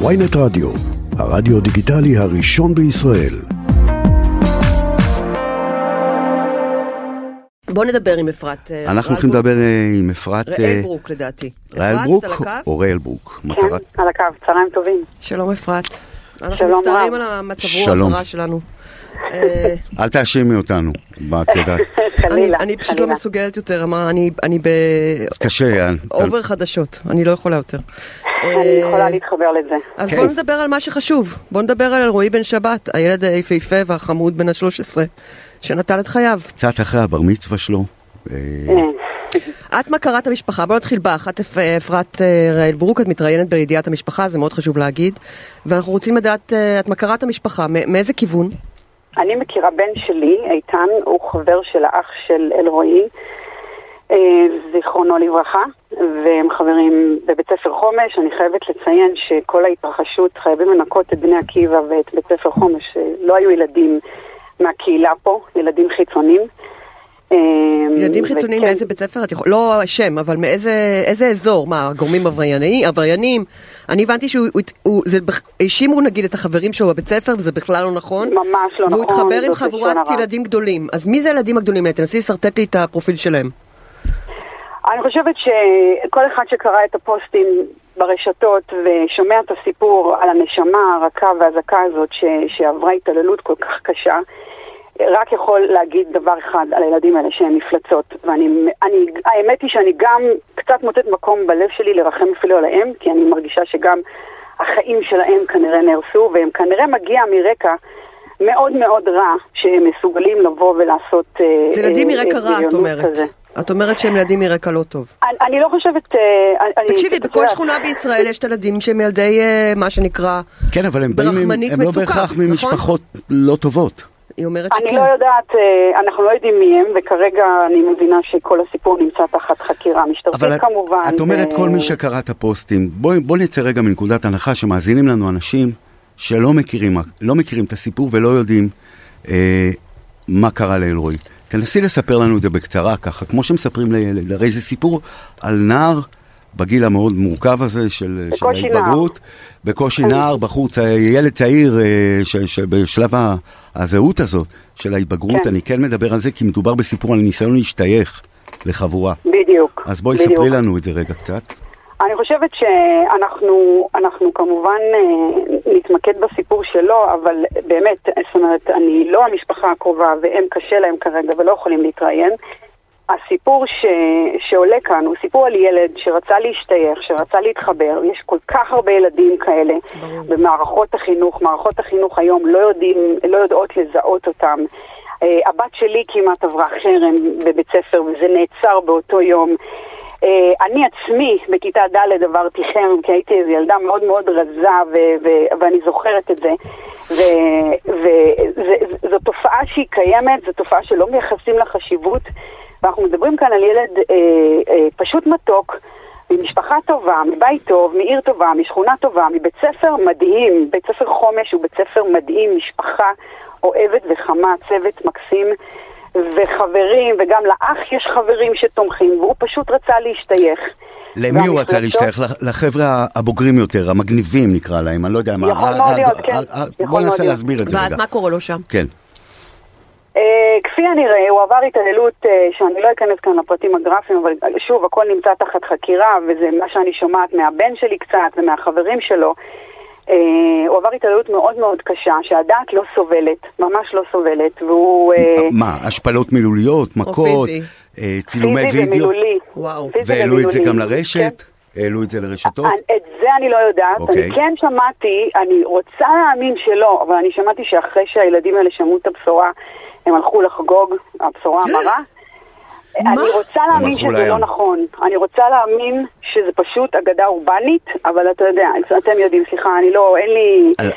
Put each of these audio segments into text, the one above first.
ויינט רדיו, הרדיו דיגיטלי הראשון בישראל. בוא נדבר עם אפרת. אה, אנחנו הולכים לדבר אה, עם אפרת... ראל אה, ברוק לדעתי. ראל ברוק? או ראל ברוק? מה כן? על הקו, צהריים טובים. שלום אפרת. אנחנו שלום מצטערים רב. על המצב. רוח הרע שלנו. אה, אל תאשימי אותנו, מה את יודעת? אני- חלילה, אני פשוט לא. מסוגלת יותר, מה, אני- אני אז קשה. אה, באובר חדשות, אני לא יכולה יותר. אני אה, יכולה להתחבר לזה. אז כן. בוא נדבר על מה שחשוב. בוא נדבר על אלרועי בן שבת, הילד היפהפה והחמוד בן ה-13, שנטל את חייו. קצת אחרי הבר מצווה שלו. אה, את מכרת המשפחה, בוא נתחיל בך, את אפ- אפרת ראל ברוק, את מתראיינת בידיעת המשפחה, זה מאוד חשוב להגיד, ואנחנו רוצים לדעת, את מכרת המשפחה, מאיזה כיוון? אני מכירה בן שלי, איתן, הוא חבר של האח של אלרועי, אה, זיכרונו לברכה, והם חברים בבית ספר חומש. אני חייבת לציין שכל ההתרחשות חייבים לנקות את בני עקיבא ואת בית ספר חומש, לא היו ילדים מהקהילה פה, ילדים חיצוניים. אה, ילדים חיצוניים וכן, מאיזה בית ספר? את יכול... לא שם, אבל מאיזה איזה אזור? מה, גורמים עברייני- עבריינים? אני הבנתי שהוא, הוא- הוא, זה, בכ- האשימו נגיד את החברים שלו בבית ספר, וזה בכלל לא נכון. ממש לא והוא נכון, התחבר עם זאת חבורת. ילדים גדולים. אז מי זה הילדים הגדולים האלה? תנסי לשרטט לי את הפרופיל שלהם. אני חושבת שכל אחד שקרא את הפוסטים ברשתות ושומע את הסיפור על הנשמה הרכה והזכה הזאת ש, שעברה התעללות כל כך קשה, רק יכול להגיד דבר אחד על הילדים האלה שהם מפלצות. ואני, אני, האמת היא שאני גם קצת מוצאת מקום בלב שלי לרחם אפילו עליהם, כי אני מרגישה שגם החיים שלהם כנראה נהרסו, והם כנראה מגיע מרקע מאוד מאוד רע, שהם מסוגלים לבוא ולעשות... אה, זה ילדים אה, מרקע רע, את אומרת. כזה. את אומרת שהם ילדים מרקע לא טוב. אני, אני לא חושבת... אה, אני- תקשיבי, בכל יודעת, שכונה בישראל יש את הילדים שהם ילדי, מה שנקרא, כן, אבל הם באים, הם לא מצוקה, בהכרח נכון? ממשפחות לא טובות. היא אומרת אני שכן. לא יודעת, אה, אנחנו לא יודעים מי הם, וכרגע אני מבינה שכל הסיפור נמצא תחת חקירה משטרתית אבל את, כמובן. את אומרת ו- כל מי שקרא את הפוסטים, בואי בוא נצא רגע מנקודת הנחה שמאזינים לנו אנשים שלא מכירים, לא מכירים את הסיפור ולא יודעים אה, מה קרה לאלרועי. תנסי לספר לנו את זה בקצרה ככה, כמו שמספרים לילד, הרי זה סיפור על נער בגיל המאוד מורכב הזה של, של בקושי ההתבגרות, בקושי נער, בחור, צע- ילד צעיר אה, ש, שבשלב הזהות הזאת של ההתבגרות, כן. אני כן מדבר על זה כי מדובר בסיפור על ניסיון להשתייך לחבורה. בדיוק. אז בואי בדיוק. ספרי לנו את זה רגע קצת. אני חושבת שאנחנו אנחנו כמובן אה, נתמקד בסיפור שלו, אבל באמת, זאת אומרת, אני לא המשפחה הקרובה והם קשה להם כרגע ולא יכולים להתראיין. הסיפור ש... שעולה כאן הוא סיפור על ילד שרצה להשתייך, שרצה להתחבר. יש כל כך הרבה ילדים כאלה ברור. במערכות החינוך. מערכות החינוך היום לא, יודעים, לא יודעות לזהות אותם. אה, הבת שלי כמעט עברה חרם בבית ספר וזה נעצר באותו יום. אה, אני עצמי בכיתה ד' עברתי חרם כי הייתי איזו ילדה מאוד מאוד רזה ו- ו- ואני זוכרת את זה. וזו תופעה שהיא קיימת, זו תופעה שלא מייחסים לה חשיבות. ואנחנו מדברים כאן על ילד אה, אה, פשוט מתוק, ממשפחה טובה, מבית טוב, מעיר טובה, משכונה טובה, מבית ספר מדהים. בית ספר חומש הוא בית ספר מדהים, משפחה אוהבת וחמה, צוות מקסים. וחברים, וגם לאח יש חברים שתומכים, והוא פשוט רצה להשתייך. למי הוא רצה להשתייך? לח- לחבר'ה הבוגרים יותר, המגניבים נקרא להם, אני לא יודע מה. יכול אה, מאוד להיות, כן. בוא ננסה. להסביר את זה ואז רגע. מה קורה לו שם? כן. אה, כפי הנראה, הוא עבר התעללות אה, שאני לא אכנס כאן לפרטים הגרפיים, אבל שוב, הכל נמצא תחת חקירה, וזה מה שאני שומעת מהבן שלי קצת ומהחברים שלו. אה, הוא עבר התעללות מאוד מאוד קשה, שהדעת לא סובלת, ממש לא סובלת, והוא... אה, מה, השפלות מילוליות, מכות, פיזי. אה, צילומי פיזי וידאו, ומילולי. וואו. פיזי והעלו את זה ומילולי. גם כן. לרשת? העלו את זה לרשתות? אני- את זה אני לא יודעת. אוקיי. אני כן שמעתי, אני רוצה להאמין שלא, אבל אני שמעתי שאחרי שהילדים האלה שמעו את הבשורה, הם הלכו לחגוג, הבשורה המרה. אני רוצה להאמין שזה לים. לא נכון. אני רוצה להאמין שזה פשוט אגדה אורבנית, אבל אתה יודע, אתם יודעים, סליחה, אני לא, אין לי... על-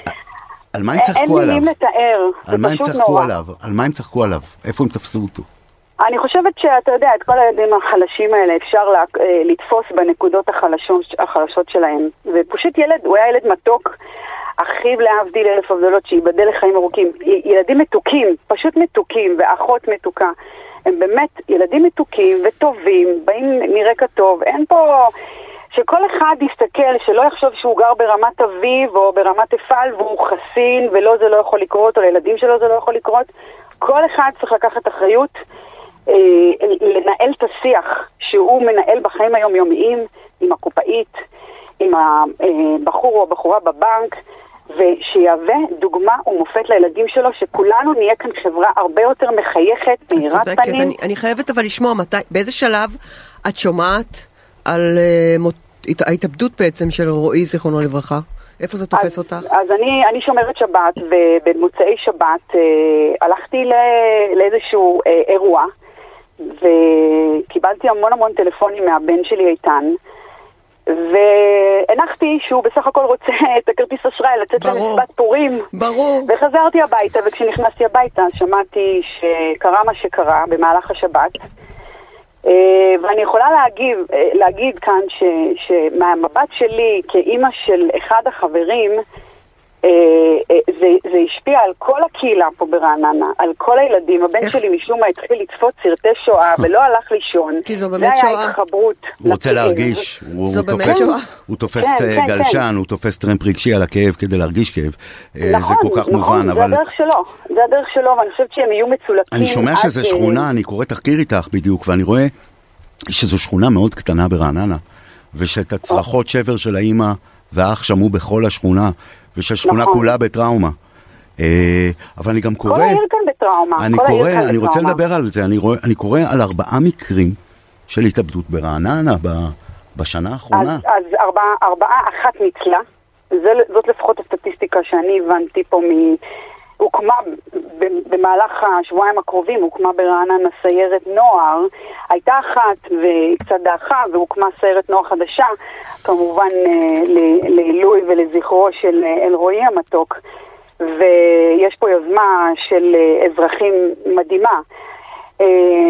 על מה הם אין צחקו עליו? מילים לתאר, על מה זה פשוט נורא. על מה הם צחקו עליו? איפה הם תפסו אותו? אני חושבת שאתה יודע, את כל הילדים החלשים האלה אפשר לה, אה, לתפוס בנקודות החלשות, החלשות שלהם. ופשוט ילד, הוא היה ילד מתוק, אחיו להבדיל אלף הבדלות, שייבדל לחיים ארוכים. ילדים מתוקים, פשוט מתוקים, ואחות מתוקה. הם באמת ילדים מתוקים וטובים, באים מרקע טוב, אין פה... שכל אחד יסתכל, שלא יחשוב שהוא גר ברמת אביב או ברמת אפעל והוא חסין ולא זה לא יכול לקרות, או לילדים שלו זה לא יכול לקרות. כל אחד צריך לקחת אחריות, לנהל את השיח שהוא מנהל בחיים היומיומיים עם הקופאית, עם הבחור או הבחורה בבנק, ושיהווה דוגמה ומופת לילדים שלו, שכולנו נהיה כאן חברה הרבה יותר מחייכת, מאירת פנים. אני, אני חייבת אבל לשמוע מתי, באיזה שלב את שומעת על uh, מות, ההתאבדות בעצם של רועי, זיכרונו לברכה? איפה זה תופס אז, אותך? אז אני, אני שומרת שבת, ובמוצאי שבת אה, הלכתי ל, לאיזשהו אה, אירוע, וקיבלתי המון המון טלפונים מהבן שלי איתן, והנחתי שהוא בסך הכל רוצה את הכרטיס אשראי לצאת. למסיבת פורים. ברור. וחזרתי הביתה, וכשנכנסתי הביתה שמעתי שקרה מה שקרה במהלך השבת. אה, ואני יכולה להגיב, אה, להגיד כאן ש, שמהמבט שלי כאימא של אחד החברים, זה, זה השפיע על כל הקהילה פה ברעננה, על כל הילדים. הבן איך? שלי משום מה התחיל לצפות סרטי שואה ולא הלך לישון. כי זו באמת זה היה שואה. התחברות. הוא רוצה. להרגיש, הוא, זו הוא באמת תופס, שואה. הוא תופס כן, אה, כן, גלשן, הוא תופס טרמפ רגשי על הכאב כדי להרגיש כאב. אה, נכון, זה כל כך נכון, מובן, זה אבל הדרך שלו, זה הדרך שלו, ואני חושבת שהם יהיו מצולקים. אני שומע אה, שכונה, אני קורא תחקיר איתך בדיוק, ואני רואה שזו שכונה מאוד קטנה ברעננה, ושאת הצרחות שבר של האימא והאח שמעו בכל השכונה, ושהשכונה נכון. כולה בטראומה. אה, אבל אני גם כל קורא, העיר כאן בטראומה. אני כל קורא, אני רוצה בטראומה. לדבר על זה, אני רואה- אני קורא על ארבעה מקרים של התאבדות ברעננה ב- בשנה אז, האחרונה. אז ארבעה, ארבעה, אחת ניצלה. זה, זאת לפחות הסטטיסטיקה שאני הבנתי פה מ... הוקמה במהלך השבועיים הקרובים, הוקמה ברעננה סיירת נוער. הייתה אחת וקצת דעכה והוקמה סיירת נוער חדשה, כמובן אה, לעילוי ולזכרו של אה, אלרועי המתוק. ויש פה יוזמה של אה, אזרחים מדהימה.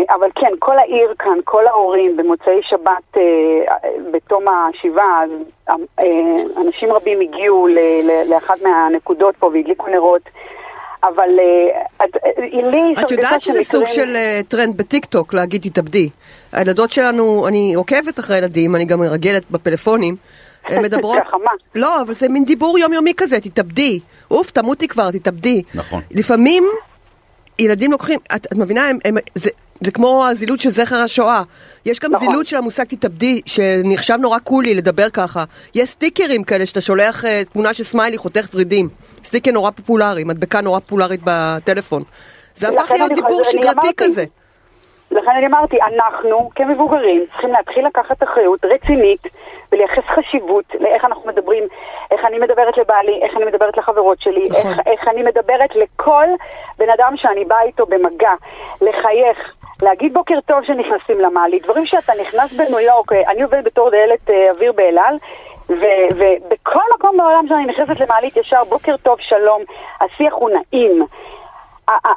אבל כן, כל העיר כאן, כל ההורים במוצאי שבת בתום השבעה, אנשים רבים הגיעו לאחת מהנקודות פה והדליקו נרות. אבל אה, את- אה, לי יש את יודעת שזה סוג של אה, טרנד בטיקטוק להגיד תתאבדי. הילדות שלנו, אני עוקבת אחרי ילדים, אני גם מרגלת בפלאפונים. הן מדברות. לא, אבל זה מין דיבור יומיומי כזה, תתאבדי. אוף, תמותי כבר, תתאבדי. נכון. לפעמים ילדים לוקחים, את, את מבינה, הם, הם, זה, זה כמו הזילות של זכר השואה. יש גם נכון. זילות של המושג תתאבדי, שנחשב נורא קולי לדבר ככה. יש סטיקרים כאלה שאתה שולח אה, תמונה של סמיילי חותך ורידים. סטיקר נורא פופולרי, מדבקה נורא פופולרית בטלפון. זה הפך להיות דיבור אני שגרתי. כזה. לכן אני אמרתי, אנחנו כמבוגרים צריכים להתחיל לקחת אחריות רצינית ולייחס חשיבות לאיך אנחנו מדברים, איך אני מדברת לבעלי, איך אני מדברת לחברות שלי, נכון. איך, איך אני מדברת לכל בן אדם שאני באה איתו במגע, לחייך. להגיד בוקר טוב שנכנסים למעלית, דברים שאתה נכנס בניו יורק, אני עובדת בתור דיילת אה, אוויר באל על, ובכל מקום בעולם שאני נכנסת למעלית ישר בוקר טוב, שלום, השיח הוא נעים.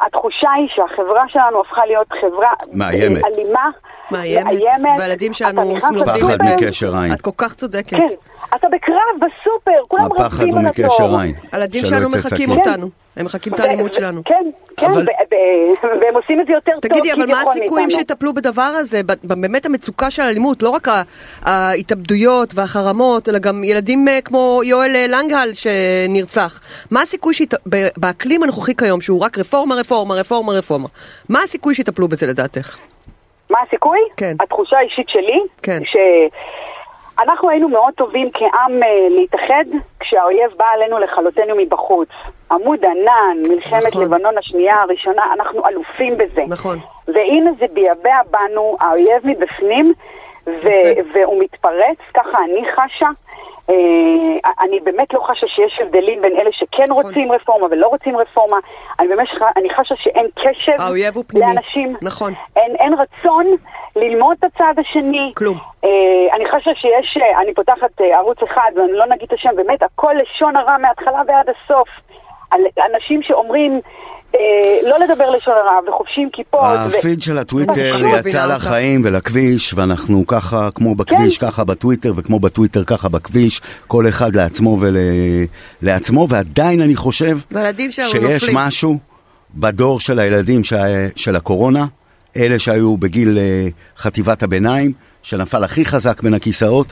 התחושה היא שהחברה שלנו הפכה להיות חברה מאיימת. אה, אלימה, מאיימת, והילדים שלנו נולדים פחד. מקשר עין. את כל כך צודקת. כן, אתה בקרב בסופר, כולם הפחד רבים הוא על התור. מקשר עין. הילדים שלנו מחקים. אותנו. הם מחקים את האלימות ו- שלנו. כן, כן, אבל- והם עושים את זה יותר טוב תגידי, אבל מה הסיכויים. שיטפלו בדבר הזה? באמת המצוקה של האלימות, לא רק ההתאבדויות והחרמות, אלא גם ילדים אה, כמו יואל אה, לנגהל שנרצח. מה הסיכוי שבאקלים הנוכחי כיום, שהוא רק רפורמה, רפורמה, רפורמה, רפורמה, מה הסיכוי שיטפלו בזה לדעתך? מה הסיכוי? כן. התחושה האישית שלי, כן. שאנחנו היינו מאוד טובים כעם אה, להתאחד כשהאויב בא עלינו לכלותנו מבחוץ. עמוד ענן, מלחמת נכון. לבנון השנייה הראשונה, אנחנו אלופים בזה. נכון. והנה זה ביבע בנו, האויב מבפנים, ו- יפה. והוא מתפרץ, ככה אני חשה. אה, אני באמת לא חשה שיש הבדלים בין אלה שכן נכון. רוצים רפורמה ולא רוצים רפורמה. אני באמת אני חשה שאין קשב האויב הוא פנימי. לאנשים. נכון. אין, אין רצון ללמוד את הצד השני. כלום. אה, אני חשה שיש, אה, אני פותחת ערוץ אחד, ואני לא נגיד את השם, באמת הכל לשון הרע מההתחלה ועד הסוף. על אנשים שאומרים אה, לא לדבר לשון הרע וחובשים כיפות. הפיד של הטוויטר יצא אותה. לחיים ולכביש, ואנחנו ככה, כמו בכביש, כן. ככה בטוויטר, וכמו בטוויטר, ככה בכביש, כל אחד לעצמו ולעצמו, ועדיין אני חושב שיש. משהו בדור של הילדים של הקורונה, אלה שהיו בגיל אה, חטיבת הביניים, שנפל הכי חזק בין הכיסאות,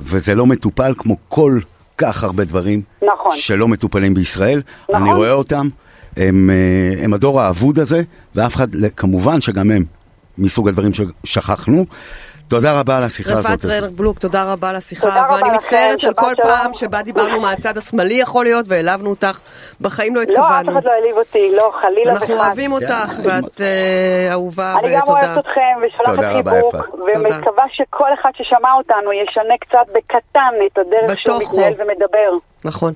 וזה לא מטופל כמו כל כך הרבה דברים נכון. שלא מטופלים בישראל. נכון. אני רואה אותם, הם, אה, הם הדור האבוד הזה, ואף אחד, כמובן שגם הם מסוג הדברים ששכחנו. תודה רבה על השיחה הזאת. רפאת רנר בלוק, תודה רבה על השיחה, תודה רבה ואני מצטערת על כל. פעם שבה דיברנו מהצד השמאלי יכול להיות, והעלבנו אותך, בחיים לא לא, אף התכוונו. אחד לא העליב אותי, לא, חלילה אנחנו וחס. אוהבים אותך, ואת אה, אהובה, אני גם ותודה. אוהבת אתכם ושולחת חיבוק. ומקווה שכל אחד ששמע אותנו ישנה קצת בקטן את הדרך שהוא. מתנהל ומדבר. נכון.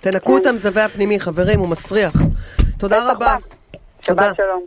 תנקו את המזווה הפנימי, חברים, הוא מסריח. תודה רבה. שבת תודה. שלום.